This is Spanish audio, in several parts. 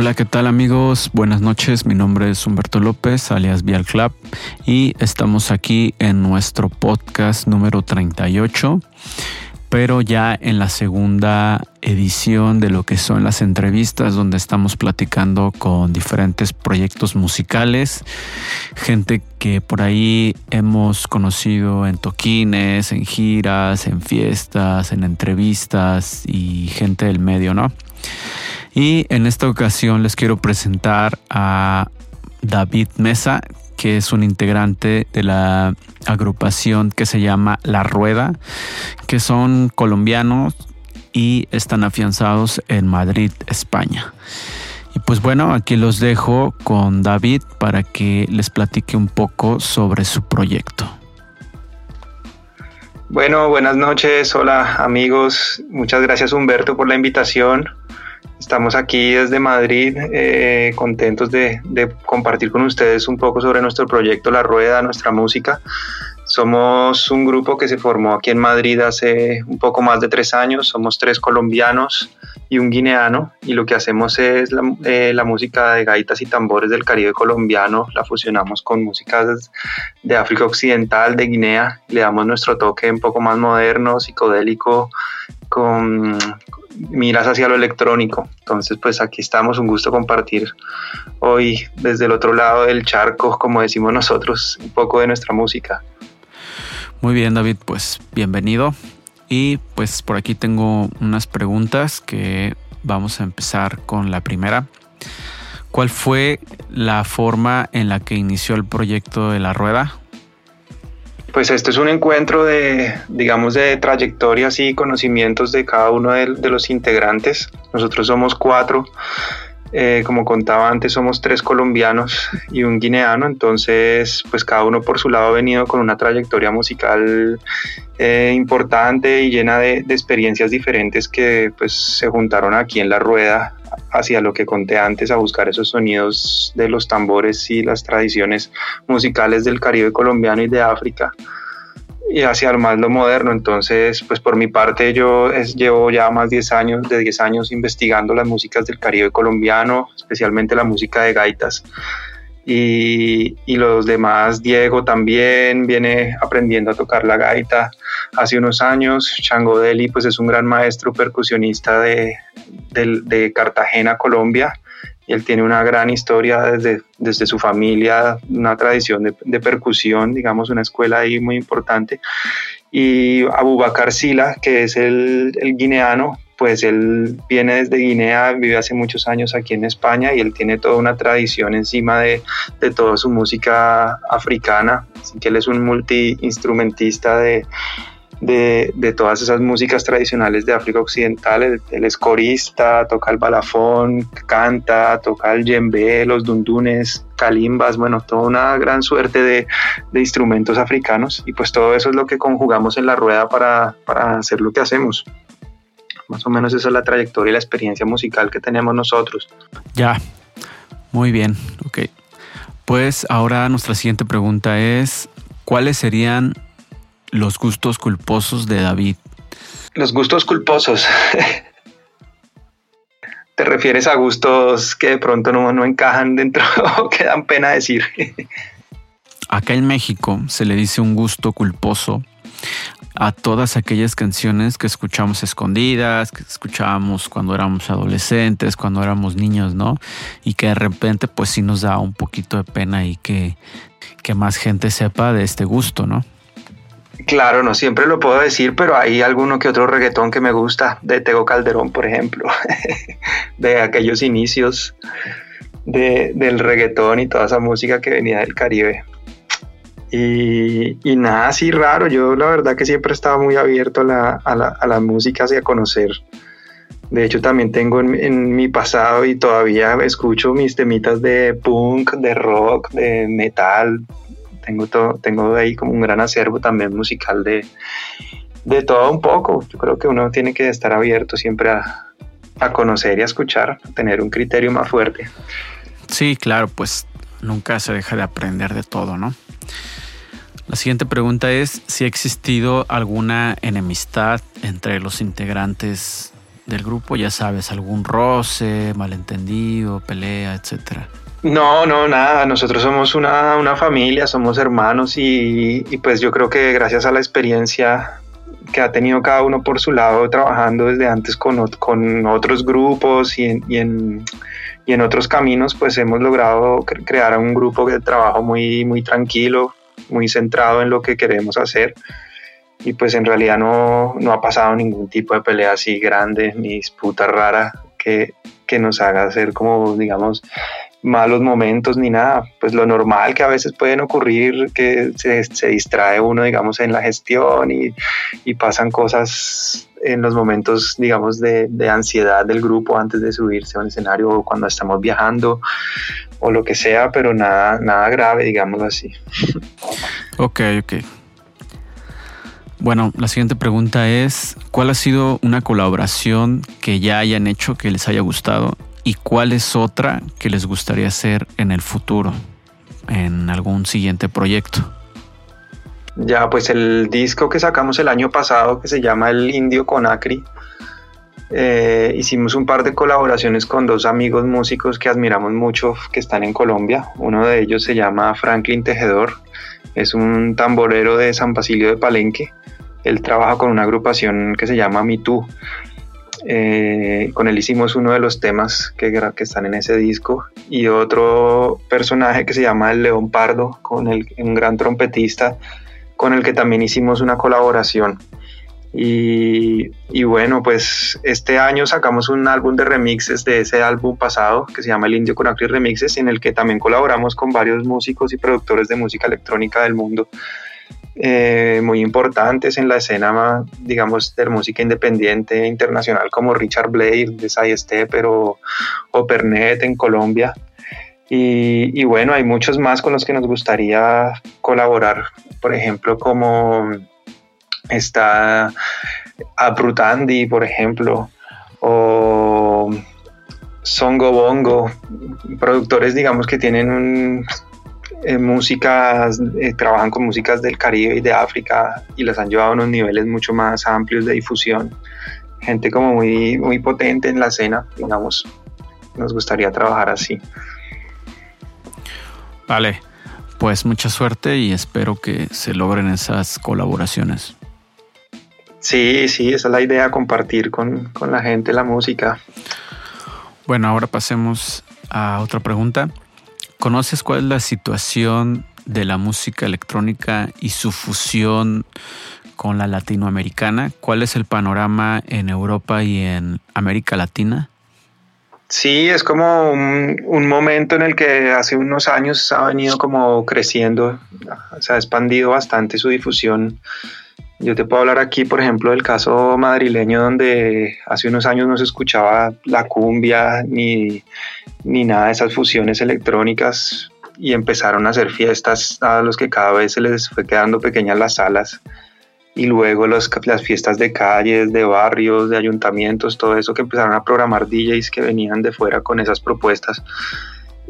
Hola, ¿qué tal amigos? Buenas noches, mi nombre es Humberto López, alias Vial Club, y estamos aquí en nuestro podcast número 38, pero ya en la segunda edición de lo que son las entrevistas, donde estamos platicando con diferentes proyectos musicales, gente que por ahí hemos conocido en toquines, en giras, en fiestas, en entrevistas y gente del medio, ¿no? Y en esta ocasión les quiero presentar a David Mesa, que es un integrante de la agrupación que se llama La Rueda, que son colombianos y están afianzados en Madrid, España. Y pues bueno, aquí los dejo con David para que les platique un poco sobre su proyecto. Bueno, buenas noches, hola amigos, muchas gracias Humberto por la invitación. Estamos aquí desde Madrid, eh, contentos de, compartir con ustedes un poco sobre nuestro proyecto La Rueda, nuestra música. Somos un grupo que se formó aquí en Madrid hace un poco más de tres años. Somos tres colombianos y un guineano y lo que hacemos es la, eh, la música de gaitas y tambores del Caribe colombiano. La fusionamos con músicas de África Occidental, de Guinea. Le damos nuestro toque un poco más moderno, psicodélico, con, miras hacia lo electrónico. Entonces, pues aquí estamos, un gusto compartir hoy desde el otro lado del charco, como decimos nosotros, un poco de nuestra música. Muy bien, David, pues bienvenido. Y pues por aquí tengo unas preguntas que vamos a empezar con la primera. ¿Cuál fue la forma en la que inició el proyecto de la rueda? Pues esto es un encuentro de, digamos, de trayectorias y conocimientos de cada uno de, los integrantes. Nosotros somos cuatro. Eh, como contaba antes, somos tres colombianos y un guineano, entonces pues cada uno por su lado ha venido con una trayectoria musical eh, importante y llena de, de, experiencias diferentes que pues se juntaron aquí en la rueda hacia lo que conté antes, a buscar esos sonidos de los tambores y las tradiciones musicales del Caribe colombiano y de África y hacia más lo moderno. Entonces, pues por mi parte yo llevo ya más 10 años, de 10 años investigando las músicas del Caribe colombiano, especialmente la música de gaitas y, los demás, Diego también viene aprendiendo a tocar la gaita hace unos años, Chango Deli pues es un gran maestro percusionista de, Cartagena, Colombia, y él tiene una gran historia desde, desde su familia, una tradición de, percusión, digamos, una escuela ahí muy importante. Y Abubakar Sila, que es el, el guineano, pues él viene desde Guinea, vive hace muchos años aquí en España y él tiene toda una tradición encima de, de toda su música africana, así que él es un multiinstrumentista de, de, todas esas músicas tradicionales de África Occidental. Él, es corista, toca el balafón, canta, toca el djembe, los dundunes, calimbas, bueno, toda una gran suerte de, de, instrumentos africanos y pues todo eso es lo que conjugamos en la rueda para, para hacer lo que hacemos. Más o menos esa es la trayectoria y la experiencia musical que tenemos nosotros. Ya, muy bien, ok. Pues ahora nuestra siguiente pregunta es, ¿cuáles serían los gustos culposos de David? Los gustos culposos. ¿Te refieres a gustos que de pronto no, no encajan dentro o que dan pena decir? Acá en México se le dice un gusto culposo a todas aquellas canciones que escuchamos escondidas, que escuchábamos cuando éramos adolescentes, cuando éramos niños, ¿no? Y que de repente pues sí nos da un poquito de pena y que, que más gente sepa de este gusto, ¿no? Claro, no siempre lo puedo decir, pero hay alguno que otro reggaetón que me gusta, de Tego Calderón, por ejemplo, de aquellos inicios de, del reggaetón y toda esa música que venía del Caribe. Y, nada así raro, yo la verdad que siempre estaba muy abierto a la, a la, a la música y a conocer. De hecho también tengo en, en, mi pasado y todavía escucho mis temitas de punk, de rock, de metal. Tengo, todo, tengo ahí como un gran acervo también musical de, de todo un poco. Yo creo que uno tiene que estar abierto siempre a, a conocer y a escuchar, a tener un criterio más fuerte. Sí, claro, pues nunca se deja de aprender de todo, ¿no? La siguiente pregunta es si ha existido alguna enemistad entre los integrantes del grupo? Ya sabes, algún roce, malentendido, pelea, etcétera. No, no, nada. Nosotros somos una, una familia, somos hermanos y, pues yo creo que gracias a la experiencia que ha tenido cada uno por su lado trabajando desde antes con, con otros grupos y en, y, en, otros caminos, pues hemos logrado crear un grupo de trabajo muy, muy tranquilo, muy centrado en lo que queremos hacer. Y pues en realidad no, no ha pasado ningún tipo de pelea así grande ni disputa rara que, que nos haga hacer como, digamos, malos momentos ni nada, pues lo normal que a veces pueden ocurrir, que se, se distrae uno, digamos, en la gestión y, y, pasan cosas en los momentos, digamos, de, de, ansiedad del grupo antes de subirse a un escenario o cuando estamos viajando o lo que sea, pero nada, nada grave, digámoslo así. Ok, ok. Bueno, la siguiente pregunta es, ¿cuál ha sido una colaboración que ya hayan hecho que les haya gustado y cuál es otra que les gustaría hacer en el futuro, en algún siguiente proyecto. Ya, pues el disco que sacamos el año pasado, que se llama El Indio con Acri, eh, hicimos un par de colaboraciones con dos amigos músicos que admiramos mucho, que están en Colombia. Uno de ellos se llama Franklin Tejedor, es un tamborero de San Basilio de Palenque. Él trabaja con una agrupación que se llama Mitú. Eh, con él hicimos uno de los temas que, que, están en ese disco y otro personaje que se llama el León Pardo, con el, un gran trompetista con el que también hicimos una colaboración. Y, bueno, pues este año sacamos un álbum de remixes de ese álbum pasado que se llama El Indio con Acri Remixes, en el que también colaboramos con varios músicos y productores de música electrónica del mundo eh, muy importantes en la escena, digamos, de música independiente internacional, como Richard Blade de Sayeste, pero o Pernet en Colombia. Y, bueno, hay muchos más con los que nos gustaría colaborar, por ejemplo, como está Abrutandi, por ejemplo, o Songo Bongo, productores, digamos, que tienen un, eh, músicas, eh, trabajan con músicas del Caribe y de África y las han llevado a unos niveles mucho más amplios de difusión. Gente como muy, muy potente en la escena, digamos, nos gustaría trabajar así. Vale, pues mucha suerte y espero que se logren esas colaboraciones. Sí, sí, esa es la idea, compartir con, con la gente la música. Bueno, ahora pasemos a otra pregunta. ¿Conoces cuál es la situación de la música electrónica y su fusión con la latinoamericana? ¿Cuál es el panorama en Europa y en América Latina? Sí, es como un, un, momento en el que hace unos años ha venido como creciendo, se ha expandido bastante su difusión. Yo te puedo hablar aquí, por ejemplo, del caso madrileño donde hace unos años no se escuchaba la cumbia ni, ni nada de esas fusiones electrónicas y empezaron a hacer fiestas a los que cada vez se les fue quedando pequeñas las salas y luego las fiestas de calles, de barrios, de ayuntamientos, todo eso que empezaron a programar DJs que venían de fuera con esas propuestas.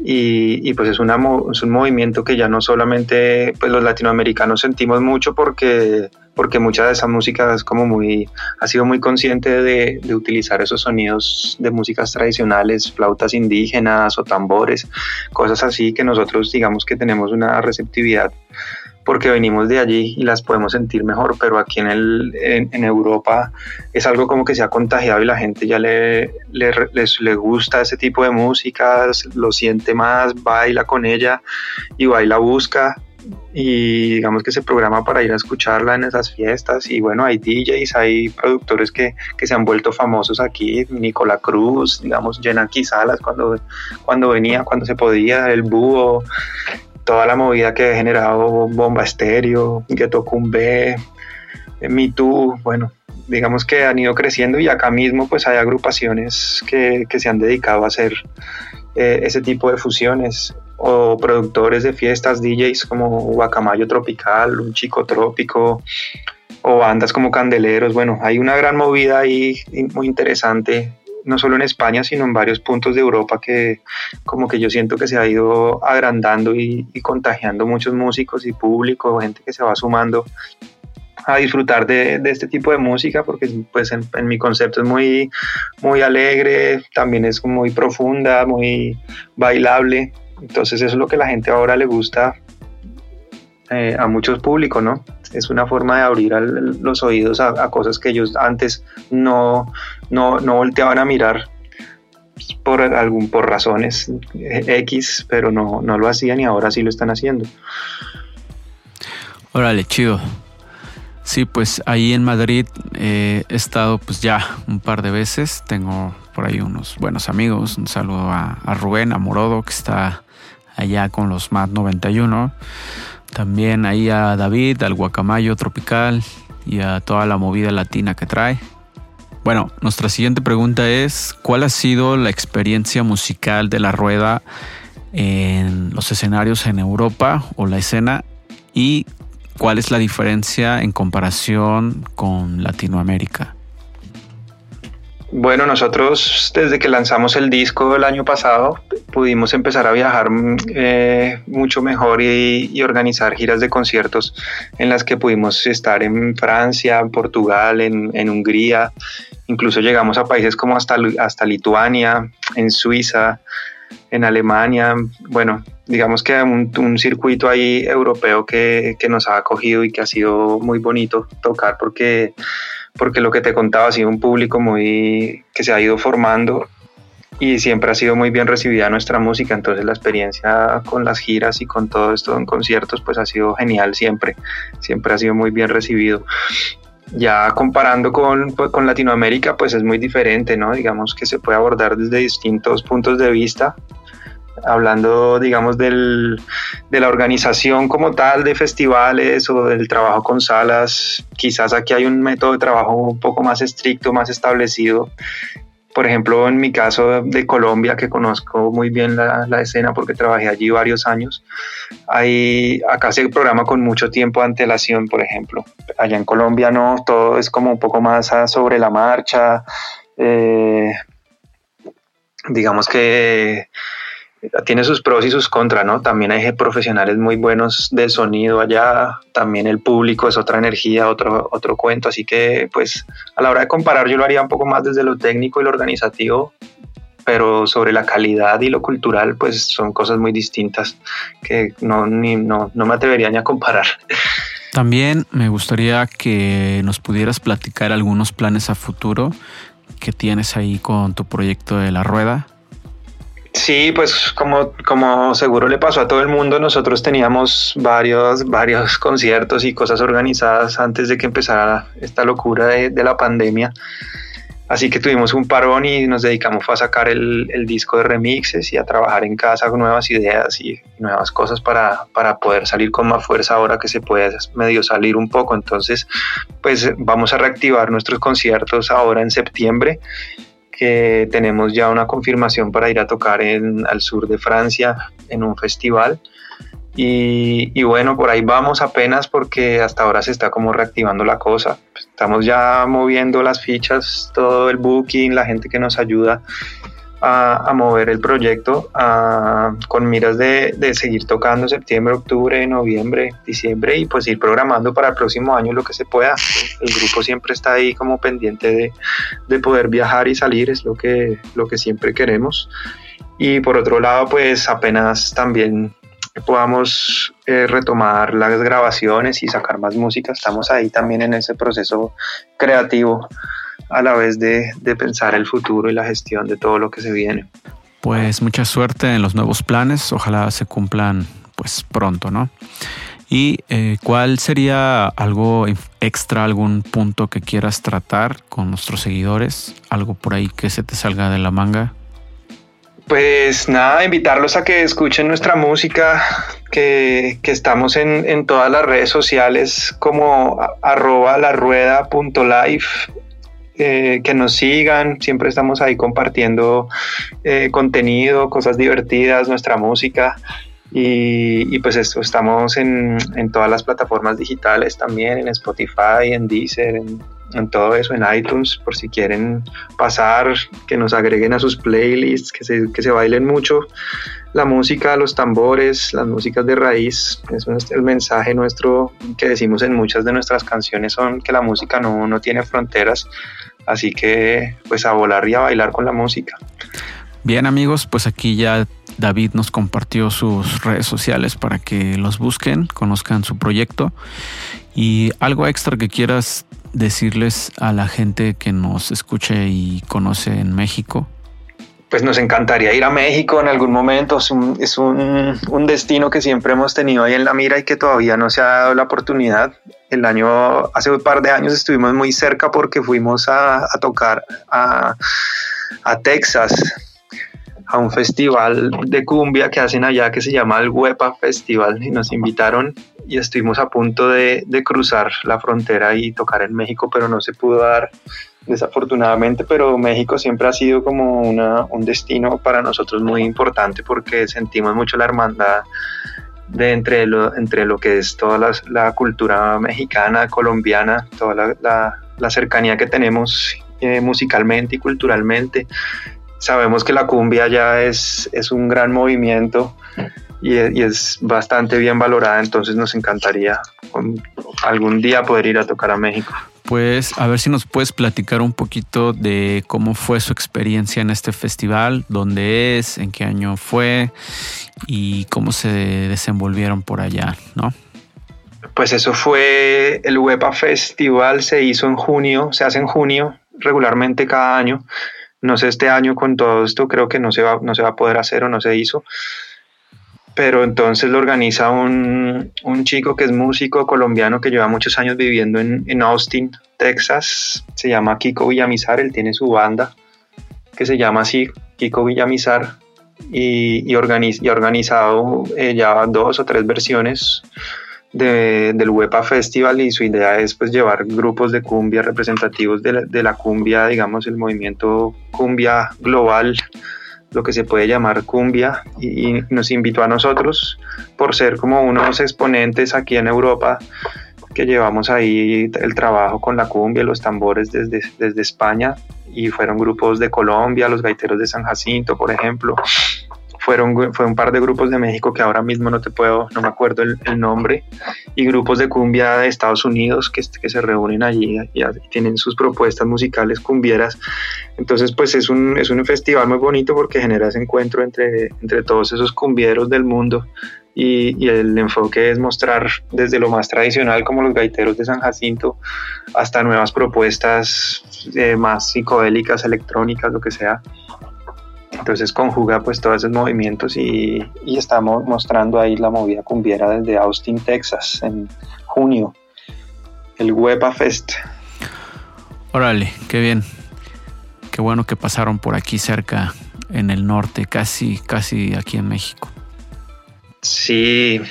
Y, y pues es, un movimiento que ya no solamente pues los latinoamericanos sentimos mucho porque, porque mucha de esa música es como muy, ha sido muy consciente de utilizar esos sonidos de músicas tradicionales, flautas indígenas o tambores, cosas así que nosotros digamos que tenemos una receptividad porque venimos de allí y las podemos sentir mejor, pero aquí en, el, en, Europa es algo como que se ha contagiado y la gente ya le, le, les, le gusta ese tipo de música, lo siente más, baila con ella y baila busca y digamos que se programa para ir a escucharla en esas fiestas y bueno, hay DJs, hay productores que, que se han vuelto famosos aquí, Nicola Cruz, digamos, Jenaki Salas cuando, cuando venía, cuando se podía, el búho, toda la movida que ha generado Bomba Estéreo, Ghetto B, Me Too, bueno, digamos que han ido creciendo y acá mismo pues hay agrupaciones que, que se han dedicado a hacer eh, ese tipo de fusiones o productores de fiestas, DJs como Guacamayo Tropical, Un Chico Trópico o bandas como Candeleros, bueno, hay una gran movida ahí muy interesante no solo en España, sino en varios puntos de Europa que como que yo siento que se ha ido agrandando y, contagiando muchos músicos y público, gente que se va sumando a disfrutar de, este tipo de música porque pues en, mi concepto es muy, muy alegre, también es muy profunda, muy bailable. Entonces eso es lo que la gente ahora le gusta eh, a muchos públicos, ¿no? Es una forma de abrir los oídos a, cosas que ellos antes no, no, no volteaban a mirar por, algún, por razones X, pero no, no lo hacían y ahora sí lo están haciendo. Órale, chido. Sí, pues ahí en Madrid eh, he estado pues ya un par de veces. Tengo por ahí unos buenos amigos. Un saludo a, Rubén, a Morodo, que está allá con los MAD 91. También ahí a David, al Guacamayo Tropical y a toda la movida latina que trae. Bueno, nuestra siguiente pregunta es, ¿cuál ha sido la experiencia musical de la rueda en los escenarios en Europa o la escena y ¿Cuál es la diferencia en comparación con Latinoamérica? Bueno, nosotros desde que lanzamos el disco el año pasado pudimos empezar a viajar eh, mucho mejor y, organizar giras de conciertos en las que pudimos estar en Francia, en Portugal, en, Hungría, incluso llegamos a países como hasta, hasta Lituania, en Suiza, en Alemania, bueno, digamos que un, un circuito ahí europeo que, que, nos ha acogido y que ha sido muy bonito tocar porque, porque lo que te contaba ha sido un público muy que se ha ido formando y siempre ha sido muy bien recibida nuestra música, entonces la experiencia con las giras y con todo esto en conciertos pues ha sido genial siempre, siempre ha sido muy bien recibido. Ya comparando con, pues, con Latinoamérica pues es muy diferente, ¿no? Digamos que se puede abordar desde distintos puntos de vista, hablando, digamos, del, de la organización como tal de festivales o del trabajo con salas, quizás aquí hay un método de trabajo un poco más estricto, más establecido. Por ejemplo, en mi caso de Colombia, que conozco muy bien la, la escena porque trabajé allí varios años, hay, acá se programa con mucho tiempo de antelación, por ejemplo. Allá en Colombia no, todo es como un poco más sobre la marcha. Eh, digamos que tiene sus pros y sus contras, ¿no? También hay profesionales muy buenos de sonido allá, también el público es otra energía, otro, otro cuento, así que pues a la hora de comparar yo lo haría un poco más desde lo técnico y lo organizativo, pero sobre la calidad y lo cultural pues son cosas muy distintas que no, no, no me atrevería ni a comparar. También me gustaría que nos pudieras platicar algunos planes a futuro que tienes ahí con tu proyecto de la rueda Sí, pues como, como seguro le pasó a todo el mundo, nosotros teníamos varios, varios conciertos y cosas organizadas antes de que empezara esta locura de, la pandemia. Así que tuvimos un parón y nos dedicamos a sacar el, disco de remixes y a trabajar en casa con nuevas ideas y nuevas cosas para, para, poder salir con más fuerza ahora que se puede medio salir un poco. Entonces, pues vamos a reactivar nuestros conciertos ahora en septiembre que tenemos ya una confirmación para ir a tocar en, al sur de Francia en un festival. Y, bueno, por ahí vamos apenas porque hasta ahora se está como reactivando la cosa. Estamos ya moviendo las fichas, todo el booking, la gente que nos ayuda a, mover el proyecto con miras de, seguir tocando septiembre, octubre, noviembre, diciembre y pues ir programando para el próximo año lo que se pueda. El grupo siempre está ahí como pendiente de, poder viajar y salir, es lo que, lo que siempre queremos. Y por otro lado, pues apenas también podamos eh, retomar las grabaciones y sacar más música, estamos ahí también en ese proceso creativo a la vez de, pensar el futuro y la gestión de todo lo que se viene. Pues mucha suerte en los nuevos planes, ojalá se cumplan pues pronto, ¿no? ¿Y eh, cuál sería algo extra, algún punto que quieras tratar con nuestros seguidores? ¿Algo por ahí que se te salga de la manga? Pues nada, invitarlos a que escuchen nuestra música, que, estamos en, todas las redes sociales como arroba la rueda punto eh, que nos sigan, siempre estamos ahí compartiendo eh, contenido, cosas divertidas, nuestra música. Y, pues esto, estamos en, todas las plataformas digitales también, en Spotify, en Deezer, en en todo eso, en iTunes, por si quieren pasar, que nos agreguen a sus playlists, que se, que se bailen mucho la música, los tambores, las músicas de raíz. Es el mensaje nuestro que decimos en muchas de nuestras canciones, son que la música no, no tiene fronteras, así que pues a volar y a bailar con la música. Bien amigos, pues aquí ya David nos compartió sus redes sociales para que los busquen, conozcan su proyecto y algo extra que quieras decirles a la gente que nos escuche y conoce en México. Pues nos encantaría ir a México en algún momento. Es, un, un, destino que siempre hemos tenido ahí en la mira y que todavía no se ha dado la oportunidad. El año, hace un par de años estuvimos muy cerca porque fuimos a, tocar a, a Texas a un festival de cumbia que hacen allá que se llama el Huepa Festival y nos invitaron y estuvimos a punto de, cruzar la frontera y tocar en México, pero no se pudo dar desafortunadamente, pero México siempre ha sido como una, un destino para nosotros muy importante porque sentimos mucho la hermandad de entre lo, entre lo que es toda la, cultura mexicana, colombiana, toda la, cercanía que tenemos eh, musicalmente y culturalmente sabemos que la cumbia ya es, es un gran movimiento y, es bastante bien valorada, entonces nos encantaría algún día poder ir a tocar a México. Pues a ver si nos puedes platicar un poquito de cómo fue su experiencia en este festival, dónde es, en qué año fue y cómo se desenvolvieron por allá, ¿no? Pues eso fue el WEPA Festival, se hizo en junio, se hace en junio regularmente cada año no sé, este año con todo esto creo que no se va, no se va a poder hacer o no se hizo. Pero entonces lo organiza un, chico que es músico colombiano que lleva muchos años viviendo en, Austin, Texas. Se llama Kiko Villamizar, él tiene su banda que se llama así, Kiko Villamizar. Y, y, ha organizado eh, ya dos o tres versiones del Huepa Festival y su idea es pues llevar grupos de cumbia representativos de la, de la, cumbia, digamos el movimiento cumbia global, lo que se puede llamar cumbia, y, nos invitó a nosotros por ser como unos exponentes aquí en Europa que llevamos ahí el trabajo con la cumbia, los tambores desde, desde España y fueron grupos de Colombia, los gaiteros de San Jacinto, por ejemplo, fueron fue un par de grupos de México que ahora mismo no te puedo, no me acuerdo el, nombre, y grupos de cumbia de Estados Unidos que, que se reúnen allí y, tienen sus propuestas musicales cumbieras. Entonces, pues es un, es un festival muy bonito porque genera ese encuentro entre, entre todos esos cumbieros del mundo y, el enfoque es mostrar desde lo más tradicional como los gaiteros de San Jacinto hasta nuevas propuestas eh, más psicodélicas, electrónicas, lo que sea. Entonces conjuga pues todos esos movimientos y, estamos mostrando ahí la movida cumbiera desde Austin, Texas, en junio, el Huepa Fest. Órale, qué bien. Qué bueno que pasaron por aquí cerca, en el norte, casi, casi aquí en México. Sí,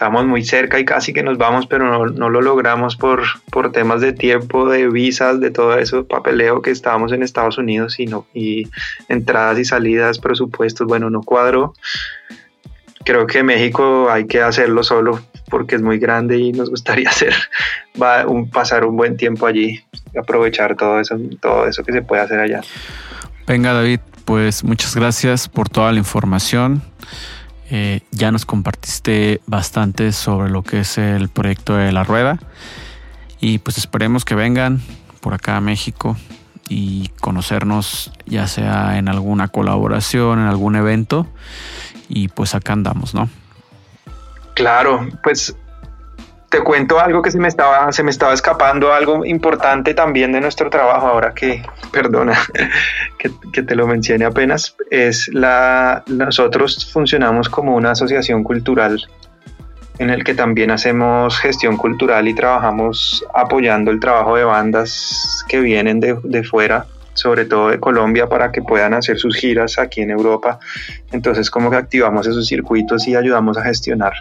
estamos muy cerca y casi que nos vamos, pero no, lo logramos por, por temas de tiempo, de visas, de todo eso, papeleo que estábamos en Estados Unidos y, no, y entradas y salidas, presupuestos, bueno, no cuadro. Creo que México hay que hacerlo solo porque es muy grande y nos gustaría hacer, va un, pasar un buen tiempo allí, aprovechar todo eso, todo eso que se puede hacer allá. Venga David, pues muchas gracias por toda la información. Eh, ya nos compartiste bastante sobre lo que es el proyecto de la rueda y pues esperemos que vengan por acá a México y conocernos ya sea en alguna colaboración, en algún evento y pues acá andamos, ¿no? Claro, pues te cuento algo que se me estaba, se me estaba escapando, algo importante también de nuestro trabajo, ahora que, perdona, que, te lo mencioné apenas, es la, nosotros funcionamos como una asociación cultural en el que también hacemos gestión cultural y trabajamos apoyando el trabajo de bandas que vienen de, de fuera sobre todo de Colombia, para que puedan hacer sus giras aquí en Europa. Entonces, como que activamos esos circuitos y ayudamos a gestionar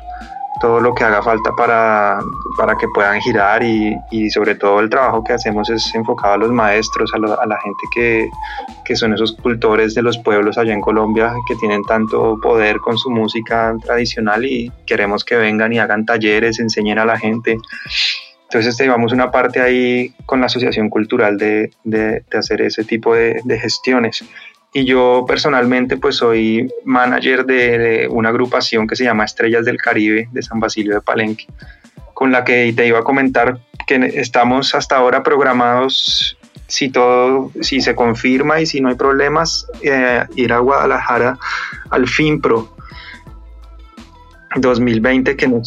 todo lo que haga falta para, para que puedan girar y, y, sobre todo el trabajo que hacemos es enfocado a los maestros, a, la gente que, que, son esos cultores de los pueblos allá en Colombia que tienen tanto poder con su música tradicional y queremos que vengan y hagan talleres, enseñen a la gente Entonces llevamos una parte ahí con la Asociación Cultural de, de, hacer ese tipo de, de, gestiones. Y yo personalmente pues soy manager de, una agrupación que se llama Estrellas del Caribe de San Basilio de Palenque, con la que te iba a comentar que estamos hasta ahora programados si todo, si se confirma y si no hay problemas, eh, ir a Guadalajara al FIMPRO 2020, que no,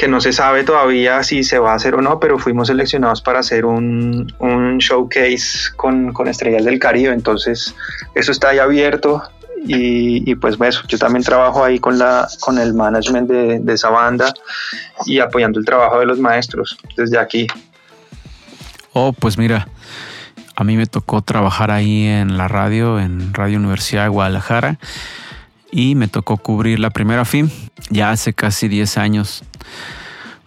que no se sabe todavía si se va a hacer o no, pero fuimos seleccionados para hacer un, un showcase con, con, Estrellas del Caribe, entonces eso está ahí abierto. Y, y, pues eso, yo también trabajo ahí con, la, con el management de, de esa banda y apoyando el trabajo de los maestros desde aquí. Oh, pues mira, a mí me tocó trabajar ahí en la radio, en Radio Universidad de Guadalajara, y me tocó cubrir la primera FIM ya hace casi 10 años.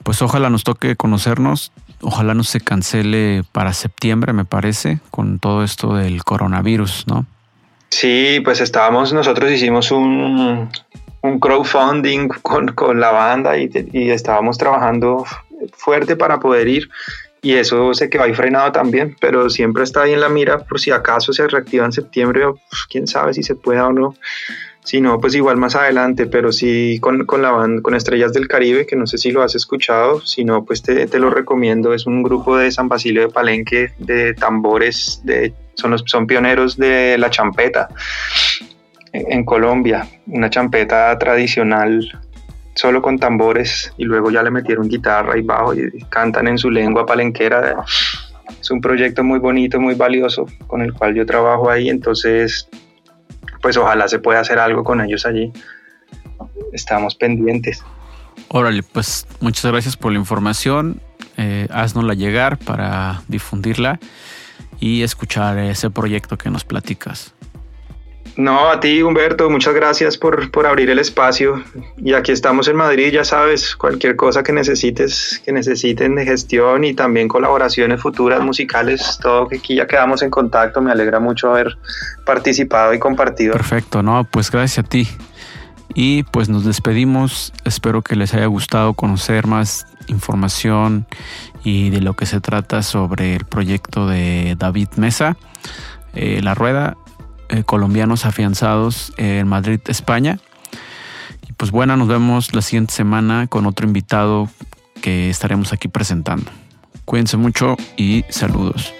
Pues ojalá nos toque conocernos, ojalá no se cancele para septiembre, me parece, con todo esto del coronavirus, ¿no? Sí, pues estábamos, nosotros hicimos un, un crowdfunding con, con, la banda y, estábamos trabajando fuerte para poder ir y eso se quedó ahí frenado también, pero siempre está ahí en la mira por si acaso se reactiva en septiembre, pues, quién sabe si se puede o no. Si no, pues igual más adelante, pero sí con, con la banda, con Estrellas del Caribe, que no sé si lo has escuchado, si no, pues te, te, lo recomiendo. Es un grupo de San Basilio de Palenque de tambores, de, son, los, son pioneros de la champeta en Colombia, una champeta tradicional solo con tambores y luego ya le metieron guitarra y bajo y cantan en su lengua palenquera. Es un proyecto muy bonito, muy valioso con el cual yo trabajo ahí, entonces pues ojalá se pueda hacer algo con ellos allí. Estamos pendientes. Órale, pues muchas gracias por la información. Eh, haznosla llegar para difundirla y escuchar ese proyecto que nos platicas. No, a ti Humberto, muchas gracias por, por, abrir el espacio. Y aquí estamos en Madrid, ya sabes, cualquier cosa que necesites, que necesiten de gestión y también colaboraciones futuras musicales, todo que aquí ya quedamos en contacto. Me alegra mucho haber participado y compartido. Perfecto, no, pues gracias a ti. Y pues nos despedimos. Espero que les haya gustado conocer más información y de lo que se trata sobre el proyecto de David Mesa. Eh, la rueda eh, colombianos afianzados en Madrid, España. Y pues bueno, nos vemos la siguiente semana con otro invitado que estaremos aquí presentando. Cuídense mucho y saludos.